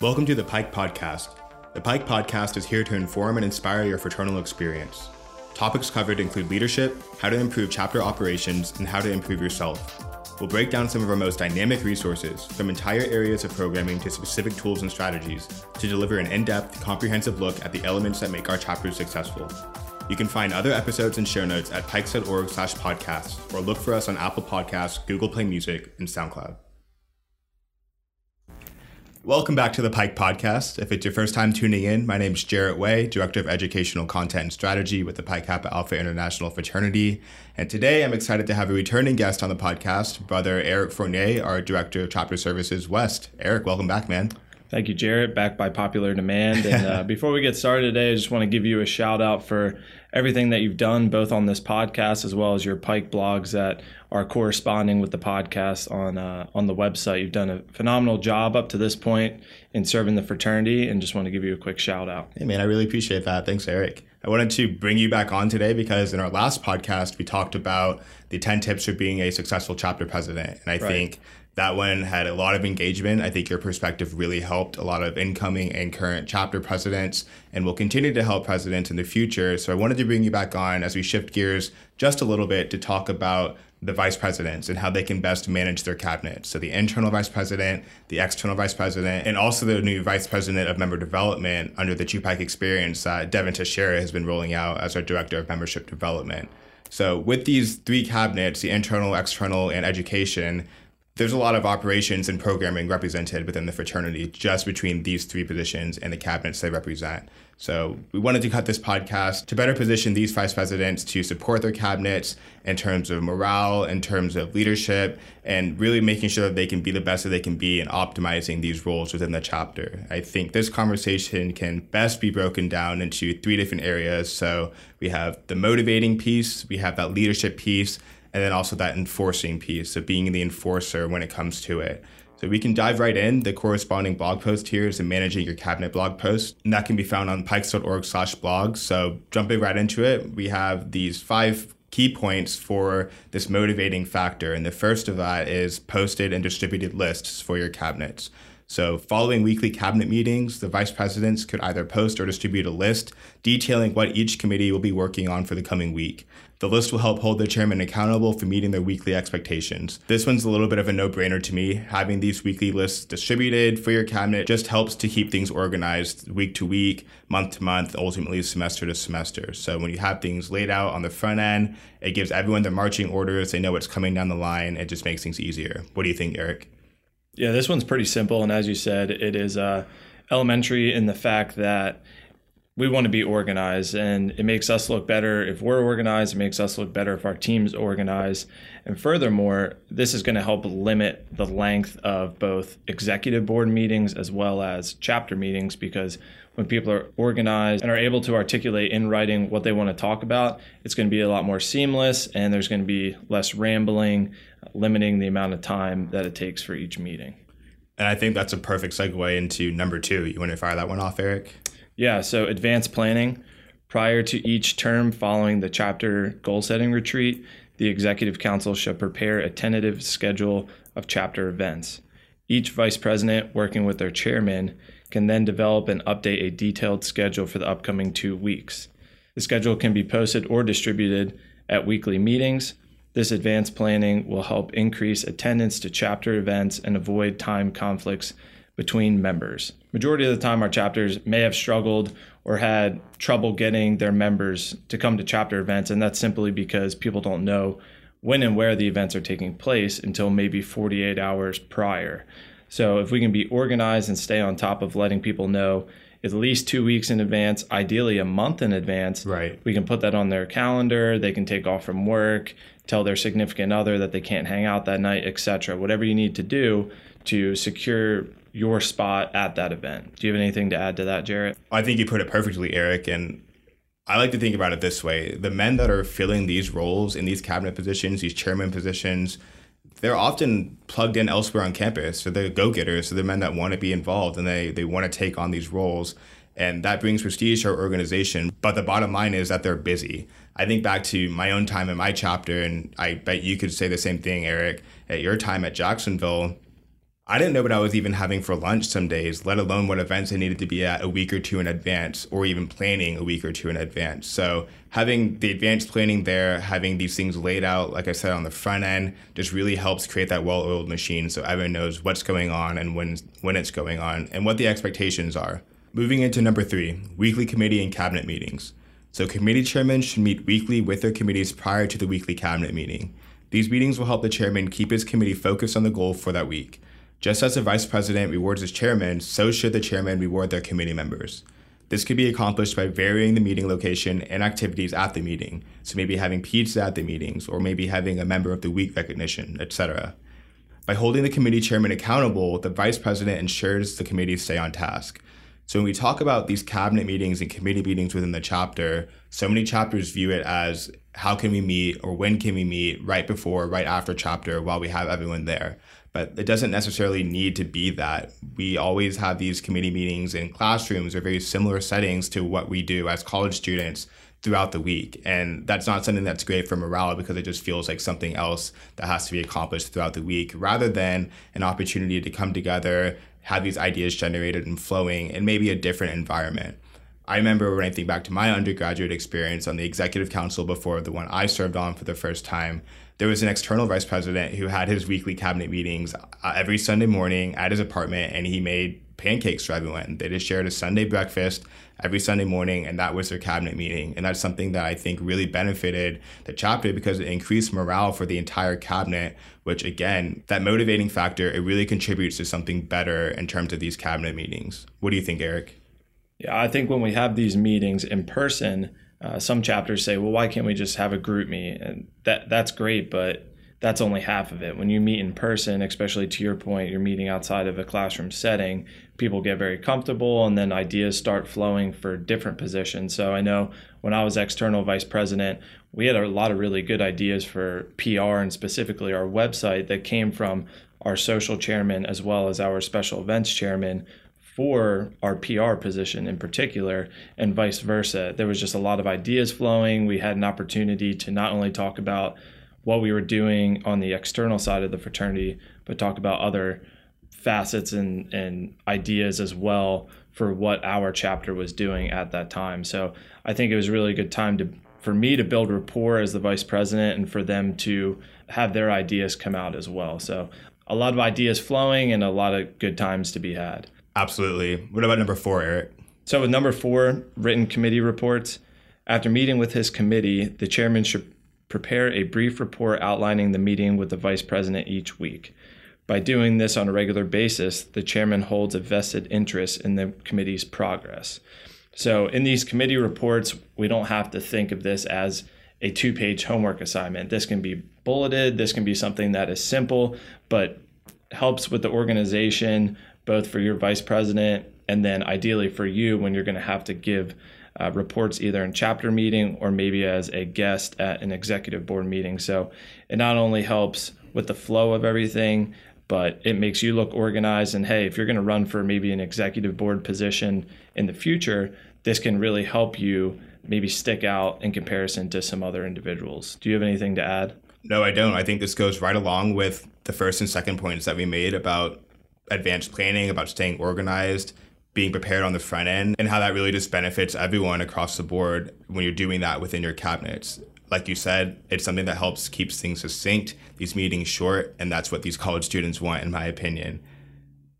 Welcome to the Pike Podcast. The Pike Podcast is here to inform and inspire your fraternal experience. Topics covered include leadership, how to improve chapter operations, and how to improve yourself. We'll break down some of our most dynamic resources, from entire areas of programming to specific tools and strategies, to deliver an in depth, comprehensive look at the elements that make our chapters successful. You can find other episodes and show notes at pikes.org slash podcasts, or look for us on Apple Podcasts, Google Play Music, and SoundCloud. Welcome back to the Pike Podcast. If it's your first time tuning in, my name is Jarrett Way, Director of Educational Content and Strategy with the Pi Kappa Alpha International Fraternity. And today I'm excited to have a returning guest on the podcast, Brother Eric Fournier, our Director of Chapter Services West. Eric, welcome back, man. Thank you, Jarrett. Back by popular demand. And uh, before we get started today, I just want to give you a shout out for everything that you've done, both on this podcast as well as your Pike blogs that are corresponding with the podcast on uh, on the website. You've done a phenomenal job up to this point in serving the fraternity, and just want to give you a quick shout out. Hey, man, I really appreciate that. Thanks, Eric. I wanted to bring you back on today because in our last podcast, we talked about the 10 tips for being a successful chapter president. And I right. think that one had a lot of engagement. I think your perspective really helped a lot of incoming and current chapter presidents and will continue to help presidents in the future. So I wanted to bring you back on as we shift gears just a little bit to talk about the vice presidents and how they can best manage their cabinet. So the internal vice president, the external vice president, and also the new vice president of member development under the True PIKE experience that uh, Devin Teixeira has been rolling out as our director of membership development. So with these three cabinets, the internal, external, and education, there's a lot of operations and programming represented within the fraternity just between these three positions and the cabinets they represent. So we wanted to cut this podcast to better position these vice presidents to support their cabinets in terms of morale, in terms of leadership, and really making sure that they can be the best that they can be in optimizing these roles within the chapter. I think this conversation can best be broken down into three different areas. So we have the motivating piece, we have that leadership piece, and then also that enforcing piece of being the enforcer when it comes to it. So we can dive right in. The corresponding blog post here is the managing your cabinet blog post, and that can be found on pikes.org slash blog. So jumping right into it, we have these five key points for this motivating factor. And the first of that is posted and distributed lists for your cabinets. So, following weekly cabinet meetings, the vice presidents could either post or distribute a list detailing what each committee will be working on for the coming week. The list will help hold the chairman accountable for meeting their weekly expectations. This one's a little bit of a no brainer to me. Having these weekly lists distributed for your cabinet just helps to keep things organized week to week, month to month, ultimately semester to semester. So when you have things laid out on the front end, it gives everyone their marching orders. They know what's coming down the line. It just makes things easier. What do you think, Eric? Yeah, this one's pretty simple. And as you said, it is uh, elementary in the fact that we want to be organized and it makes us look better if we're organized it makes us look better if our team's organized and furthermore this is going to help limit the length of both executive board meetings as well as chapter meetings because when people are organized and are able to articulate in writing what they want to talk about it's going to be a lot more seamless and there's going to be less rambling limiting the amount of time that it takes for each meeting and I think that's a perfect segue into number two. You want to fire that one off, Eric? Yeah, so advanced planning. Prior to each term following the chapter goal setting retreat, the Executive Council shall prepare a tentative schedule of chapter events. Each vice president, working with their chairman, can then develop and update a detailed schedule for the upcoming two weeks. The schedule can be posted or distributed at weekly meetings. This advanced planning will help increase attendance to chapter events and avoid time conflicts between members. Majority of the time, our chapters may have struggled or had trouble getting their members to come to chapter events, and that's simply because people don't know when and where the events are taking place until maybe 48 hours prior. So, if we can be organized and stay on top of letting people know at least two weeks in advance, ideally a month in advance, right? We can put that on their calendar. They can take off from work, tell their significant other that they can't hang out that night, etc. Whatever you need to do to secure your spot at that event. Do you have anything to add to that, Jarrett? I think you put it perfectly, Eric. And I like to think about it this way the men that are filling these roles in these cabinet positions, these chairman positions, they're often plugged in elsewhere on campus. So they're go getters. So they're men that want to be involved and they, they want to take on these roles. And that brings prestige to our organization. But the bottom line is that they're busy. I think back to my own time in my chapter, and I bet you could say the same thing, Eric, at your time at Jacksonville I didn't know what I was even having for lunch some days, let alone what events I needed to be at a week or two in advance, or even planning a week or two in advance. So, having the advanced planning there, having these things laid out, like I said, on the front end, just really helps create that well oiled machine so everyone knows what's going on and when, when it's going on and what the expectations are. Moving into number three weekly committee and cabinet meetings. So, committee chairmen should meet weekly with their committees prior to the weekly cabinet meeting. These meetings will help the chairman keep his committee focused on the goal for that week. Just as the vice president rewards his chairman, so should the chairman reward their committee members. This could be accomplished by varying the meeting location and activities at the meeting, so maybe having pizza at the meetings, or maybe having a member of the week recognition, etc. By holding the committee chairman accountable, the vice president ensures the committees stay on task. So when we talk about these cabinet meetings and committee meetings within the chapter, so many chapters view it as how can we meet or when can we meet right before, right after chapter while we have everyone there but it doesn't necessarily need to be that. We always have these committee meetings in classrooms or very similar settings to what we do as college students throughout the week. And that's not something that's great for morale because it just feels like something else that has to be accomplished throughout the week rather than an opportunity to come together, have these ideas generated and flowing in maybe a different environment. I remember when I think back to my undergraduate experience on the executive council before the one I served on for the first time, there was an external vice president who had his weekly cabinet meetings uh, every Sunday morning at his apartment, and he made pancakes for everyone. They just shared a Sunday breakfast every Sunday morning, and that was their cabinet meeting. And that's something that I think really benefited the chapter because it increased morale for the entire cabinet, which again, that motivating factor, it really contributes to something better in terms of these cabinet meetings. What do you think, Eric? Yeah, I think when we have these meetings in person, uh, some chapters say, well, why can't we just have a group meet? And that that's great, but that's only half of it. When you meet in person, especially to your point, you're meeting outside of a classroom setting, people get very comfortable and then ideas start flowing for different positions. So I know when I was external vice president, we had a lot of really good ideas for PR and specifically our website that came from our social chairman as well as our special events chairman for our PR position in particular, and vice versa. There was just a lot of ideas flowing. We had an opportunity to not only talk about what we were doing on the external side of the fraternity, but talk about other facets and, and ideas as well for what our chapter was doing at that time. So I think it was really a good time to for me to build rapport as the vice president and for them to have their ideas come out as well. So a lot of ideas flowing and a lot of good times to be had. Absolutely. What about number four, Eric? So, with number four, written committee reports, after meeting with his committee, the chairman should prepare a brief report outlining the meeting with the vice president each week. By doing this on a regular basis, the chairman holds a vested interest in the committee's progress. So, in these committee reports, we don't have to think of this as a two page homework assignment. This can be bulleted, this can be something that is simple, but helps with the organization both for your vice president and then ideally for you when you're going to have to give uh, reports either in chapter meeting or maybe as a guest at an executive board meeting. So it not only helps with the flow of everything, but it makes you look organized. And hey, if you're going to run for maybe an executive board position in the future, this can really help you maybe stick out in comparison to some other individuals. Do you have anything to add? No, I don't. I think this goes right along with the first and second points that we made about advanced planning, about staying organized, being prepared on the front end, and how that really just benefits everyone across the board when you're doing that within your cabinets. Like you said, it's something that helps keeps things succinct, these meetings short, and that's what these college students want, in my opinion.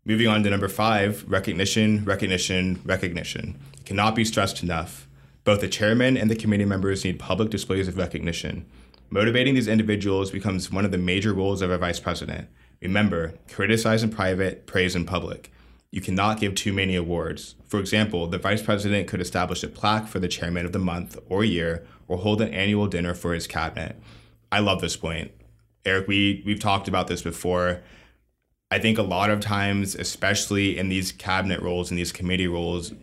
Moving on to number five recognition, recognition, recognition. It cannot be stressed enough. Both the chairman and the committee members need public displays of recognition. Motivating these individuals becomes one of the major roles of a vice president. Remember, criticize in private, praise in public. You cannot give too many awards. For example, the vice president could establish a plaque for the chairman of the month or year or hold an annual dinner for his cabinet. I love this point. Eric, we, we've talked about this before. I think a lot of times, especially in these cabinet roles and these committee roles,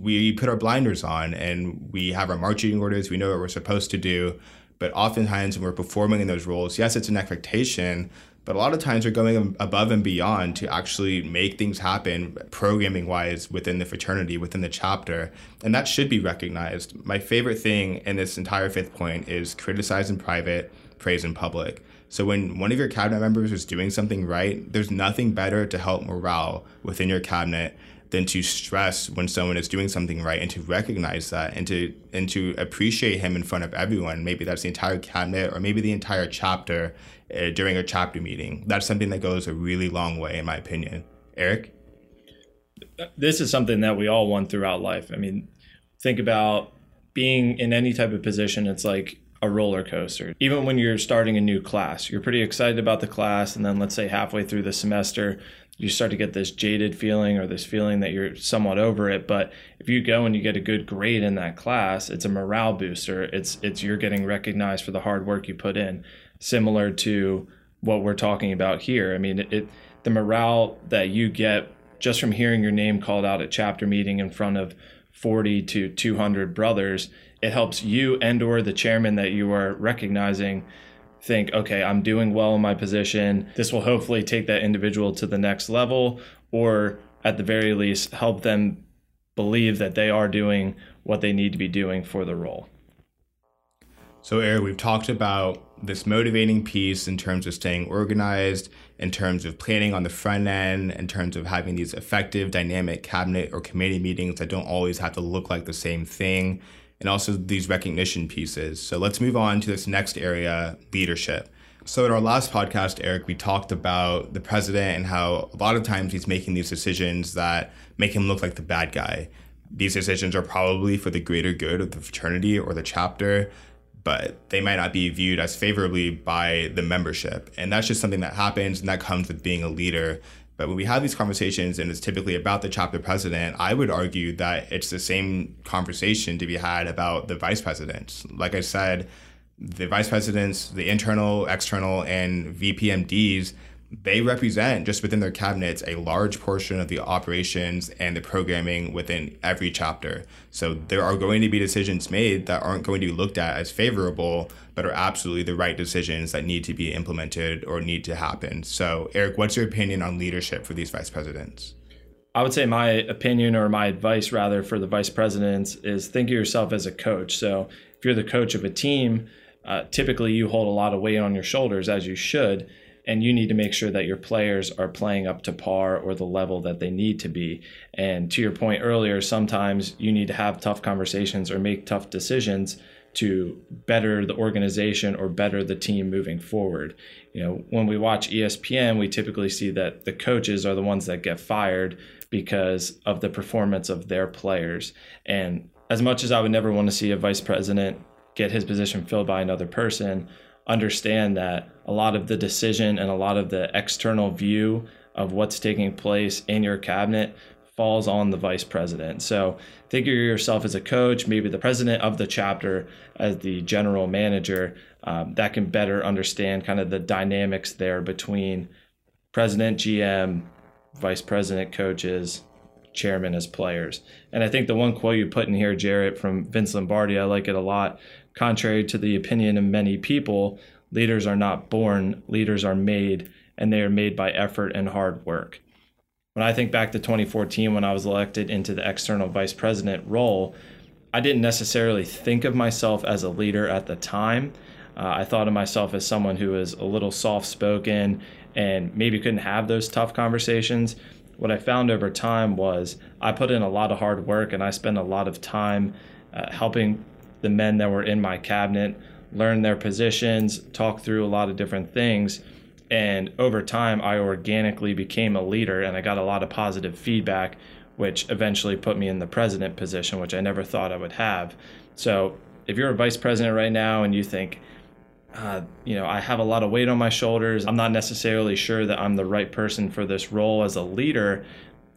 we put our blinders on and we have our marching orders, we know what we're supposed to do. But oftentimes, when we're performing in those roles, yes, it's an expectation, but a lot of times we're going above and beyond to actually make things happen programming wise within the fraternity within the chapter. And that should be recognized. My favorite thing in this entire fifth point is criticize in private praise in public. So when one of your cabinet members is doing something right, there's nothing better to help morale within your cabinet than to stress when someone is doing something right and to recognize that and to and to appreciate him in front of everyone. Maybe that's the entire cabinet or maybe the entire chapter uh, during a chapter meeting. That's something that goes a really long way, in my opinion. Eric, this is something that we all want throughout life. I mean, think about being in any type of position. It's like a roller coaster. Even when you're starting a new class, you're pretty excited about the class, and then let's say halfway through the semester, you start to get this jaded feeling or this feeling that you're somewhat over it. But if you go and you get a good grade in that class, it's a morale booster. It's it's you're getting recognized for the hard work you put in, similar to what we're talking about here. I mean, it, it the morale that you get just from hearing your name called out at chapter meeting in front of 40 to 200 brothers, it helps you and or the chairman that you are recognizing think, okay, I'm doing well in my position. This will hopefully take that individual to the next level, or at the very least, help them believe that they are doing what they need to be doing for the role. So, Eric, we've talked about this motivating piece in terms of staying organized, in terms of planning on the front end, in terms of having these effective, dynamic cabinet or committee meetings that don't always have to look like the same thing, and also these recognition pieces. So let's move on to this next area leadership. So, in our last podcast, Eric, we talked about the president and how a lot of times he's making these decisions that make him look like the bad guy. These decisions are probably for the greater good of the fraternity or the chapter, but they might not be viewed as favorably by the membership. And that's just something that happens and that comes with being a leader. But when we have these conversations and it's typically about the chapter president, I would argue that it's the same conversation to be had about the vice presidents. Like I said, the vice presidents, the internal, external, and VPMDs they represent just within their cabinets a large portion of the operations and the programming within every chapter. So there are going to be decisions made that aren't going to be looked at as favorable, but are absolutely the right decisions that need to be implemented or need to happen. So, Eric, what's your opinion on leadership for these vice presidents? I would say my opinion or my advice rather for the vice presidents is think of yourself as a coach. So, if you're the coach of a team, uh, typically you hold a lot of weight on your shoulders as you should and you need to make sure that your players are playing up to par or the level that they need to be. And to your point earlier, sometimes you need to have tough conversations or make tough decisions to better the organization or better the team moving forward. You know, when we watch ESPN, we typically see that the coaches are the ones that get fired because of the performance of their players. And as much as I would never want to see a vice president get his position filled by another person, understand that a lot of the decision and a lot of the external view of what's taking place in your cabinet falls on the vice president. So think of yourself as a coach, maybe the president of the chapter as the general manager. Um, that can better understand kind of the dynamics there between president, GM, vice president, coaches, chairman as players. And I think the one quote you put in here, Jarrett, from Vince Lombardi, I like it a lot. Contrary to the opinion of many people, leaders are not born, leaders are made, and they are made by effort and hard work. When I think back to 2014, when I was elected into the external vice president role, I didn't necessarily think of myself as a leader at the time. Uh, I thought of myself as someone who was a little soft spoken and maybe couldn't have those tough conversations. What I found over time was I put in a lot of hard work and I spent a lot of time uh, helping the men that were in my cabinet, learn their positions, talk through a lot of different things. And over time, I organically became a leader and I got a lot of positive feedback, which eventually put me in the president position, which I never thought I would have. So if you're a vice president right now and you think, uh, you know, I have a lot of weight on my shoulders, I'm not necessarily sure that I'm the right person for this role as a leader,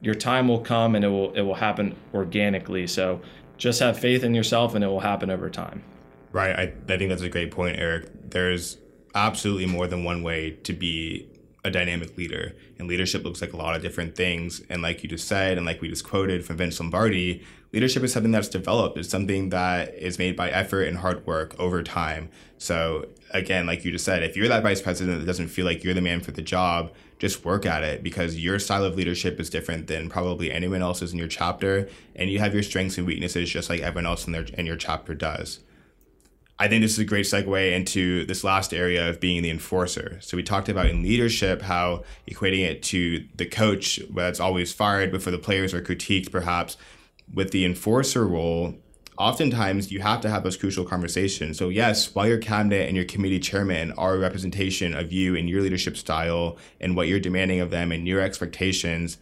your time will come and it will it will happen organically. So just have faith in yourself and it will happen over time. Right. I, I think that's a great point, Eric. There's absolutely more than one way to be a dynamic leader. And leadership looks like a lot of different things. And like you just said, and like we just quoted from Vince Lombardi, leadership is something that's developed. It's something that is made by effort and hard work over time. So again, like you just said, if you're that vice president that doesn't feel like you're the man for the job, just work at it because your style of leadership is different than probably anyone else's in your chapter, and you have your strengths and weaknesses just like everyone else in their in your chapter does. I think this is a great segue into this last area of being the enforcer. So we talked about in leadership how equating it to the coach that's always fired before the players are critiqued, perhaps. With the enforcer role, oftentimes you have to have those crucial conversations. So yes, while your cabinet and your committee chairman are a representation of you and your leadership style and what you're demanding of them and your expectations,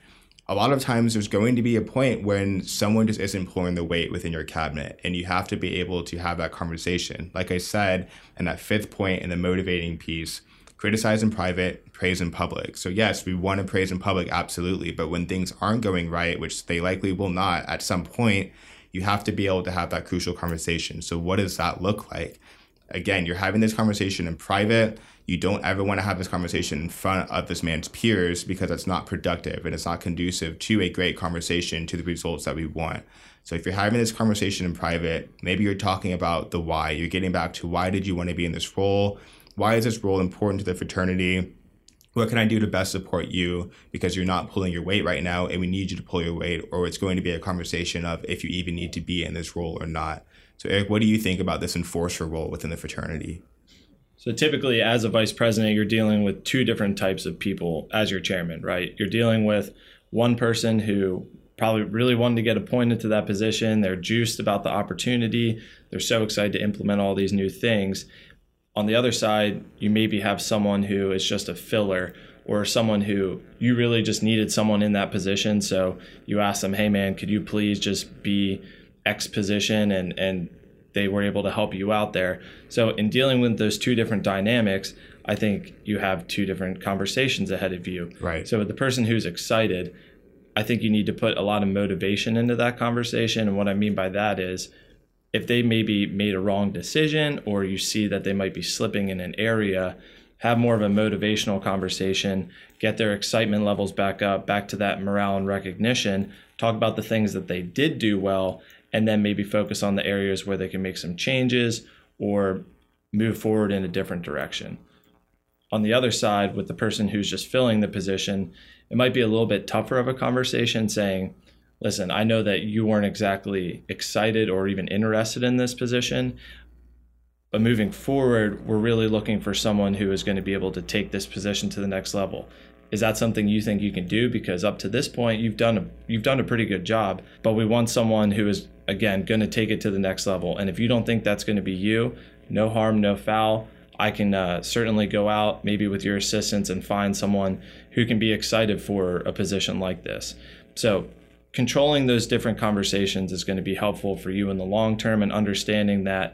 a lot of times there's going to be a point when someone just isn't pulling the weight within your cabinet and you have to be able to have that conversation. Like i said and that fifth point in the motivating piece criticize in private praise in public. So yes we want to praise in public absolutely. But when things aren't going right which they likely will not at some point you have to be able to have that crucial conversation so what does that look like again you're having this conversation in private you don't ever want to have this conversation in front of this man's peers because it's not productive and it's not conducive to a great conversation to the results that we want. So if you're having this conversation in private, maybe you're talking about the why. You're getting back to why did you want to be in this role? Why is this role important to the fraternity? What can I do to best support you because you're not pulling your weight right now and we need you to pull your weight or it's going to be a conversation of if you even need to be in this role or not. So Eric, what do you think about this enforcer role within the fraternity? So typically, as a vice president, you're dealing with two different types of people as your chairman, right? You're dealing with one person who probably really wanted to get appointed to that position. They're juiced about the opportunity. They're so excited to implement all these new things. On the other side, you maybe have someone who is just a filler or someone who you really just needed someone in that position. So you ask them, hey man, could you please just be X position and and they were able to help you out there. So, in dealing with those two different dynamics, I think you have two different conversations ahead of you. Right. So, with the person who's excited, I think you need to put a lot of motivation into that conversation. And what I mean by that is if they maybe made a wrong decision or you see that they might be slipping in an area, have more of a motivational conversation, get their excitement levels back up, back to that morale and recognition, talk about the things that they did do well, and then maybe focus on the areas where they can make some changes or move forward in a different direction. On the other side, with the person who's just filling the position, it might be a little bit tougher of a conversation saying, listen, I know that you weren't exactly excited or even interested in this position. But moving forward, we're really looking for someone who is going to be able to take this position to the next level. Is that something you think you can do? Because up to this point you've done a you've done a pretty good job but we want someone who is again going to take it to the next level. And if you don't think that's going to be you no harm no foul. I can uh, certainly go out maybe with your assistance and find someone who can be excited for a position like this. So controlling those different conversations is going to be helpful for you in the long term and understanding that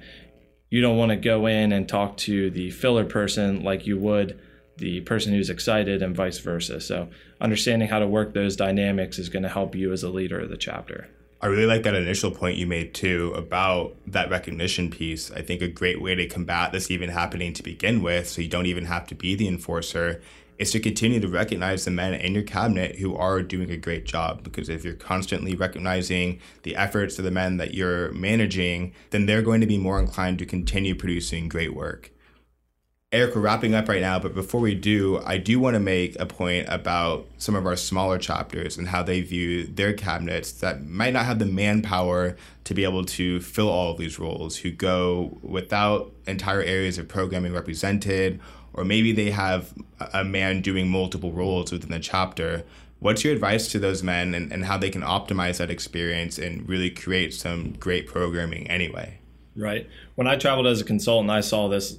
you don't want to go in and talk to the filler person like you would the person who's excited and vice versa. So understanding how to work those dynamics is going to help you as a leader of the chapter. I really like that initial point you made too about that recognition piece. I think a great way to combat this even happening to begin with, so you don't even have to be the enforcer, is to continue to recognize the men in your cabinet who are doing a great job. Because if you're constantly recognizing the efforts of the men that you're managing, then they're going to be more inclined to continue producing great work. Eric, we're wrapping up right now, but before we do, I do want to make a point about some of our smaller chapters and how they view their cabinets that might not have the manpower to be able to fill all of these roles, who go without entire areas of programming represented, or maybe they have a man doing multiple roles within the chapter. What's your advice to those men and, and how they can optimize that experience and really create some great programming anyway? Right. When I traveled as a consultant, I saw this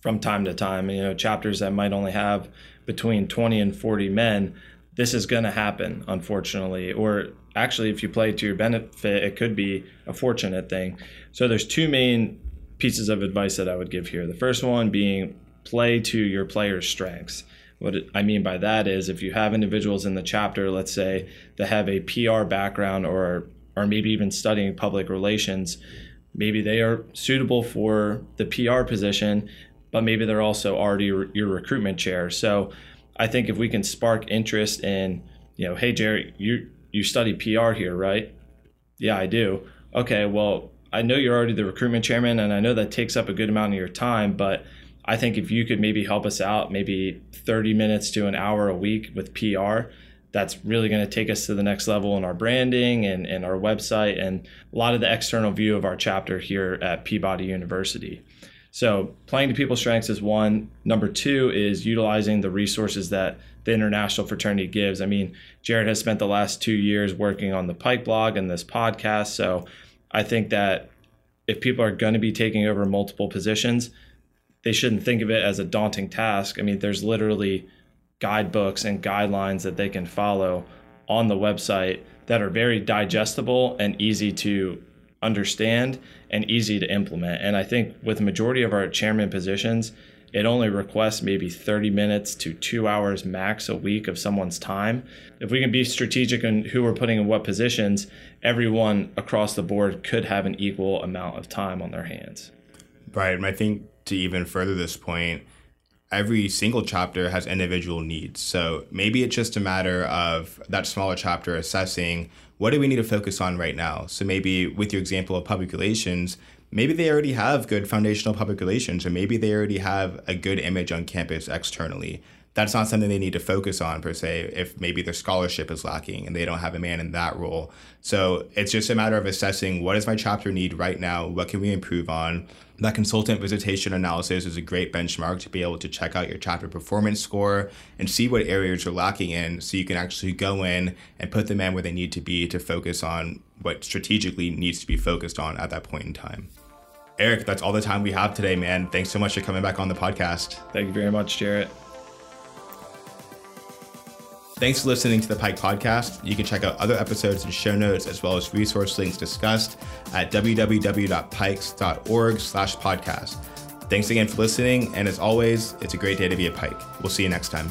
from time to time. You know, chapters that might only have between 20 and 40 men. This is going to happen, unfortunately. Or actually, if you play to your benefit, it could be a fortunate thing. So there's two main pieces of advice that I would give here. The first one being play to your player's strengths. What I mean by that is if you have individuals in the chapter, let's say, that have a PR background or or maybe even studying public relations, maybe they are suitable for the PR position, but maybe they're also already re- your recruitment chair. So I think if we can spark interest in, you know, hey Jerry, you you study PR here, right? Yeah, I do. Okay, well, I know you're already the recruitment chairman, and I know that takes up a good amount of your time, but I think if you could maybe help us out, maybe 30 minutes to an hour a week with PR, that's really going to take us to the next level in our branding and, and our website and a lot of the external view of our chapter here at Peabody University. So, playing to people's strengths is one. Number two is utilizing the resources that the international fraternity gives. I mean, Jarrett has spent the last two years working on the Pike blog and this podcast. So, I think that if people are going to be taking over multiple positions, they shouldn't think of it as a daunting task. I mean, there's literally guidebooks and guidelines that they can follow on the website that are very digestible and easy to understand and easy to implement. And I think with the majority of our chairman positions, it only requests maybe 30 minutes to two hours max a week of someone's time. If we can be strategic in who we're putting in what positions, everyone across the board could have an equal amount of time on their hands. Right. And I think to even further this point, every single chapter has individual needs. So maybe it's just a matter of that smaller chapter assessing what do we need to focus on right now. So maybe with your example of public relations, maybe they already have good foundational public relations, or maybe they already have a good image on campus externally. That's not something they need to focus on per se if maybe their scholarship is lacking and they don't have a man in that role. So it's just a matter of assessing what does my chapter need right now? What can we improve on? That consultant visitation analysis is a great benchmark to be able to check out your chapter performance score and see what areas you're lacking in so you can actually go in and put them in where they need to be to focus on what strategically needs to be focused on at that point in time. Eric, that's all the time we have today, man. Thanks so much for coming back on the podcast. Thank you very much, Jarrett. Thanks for listening to the Pike Podcast. You can check out other episodes and show notes as well as resource links discussed at www.pikes.org slash podcast. Thanks again for listening, and as always, it's a great day to be a Pike. We'll see you next time.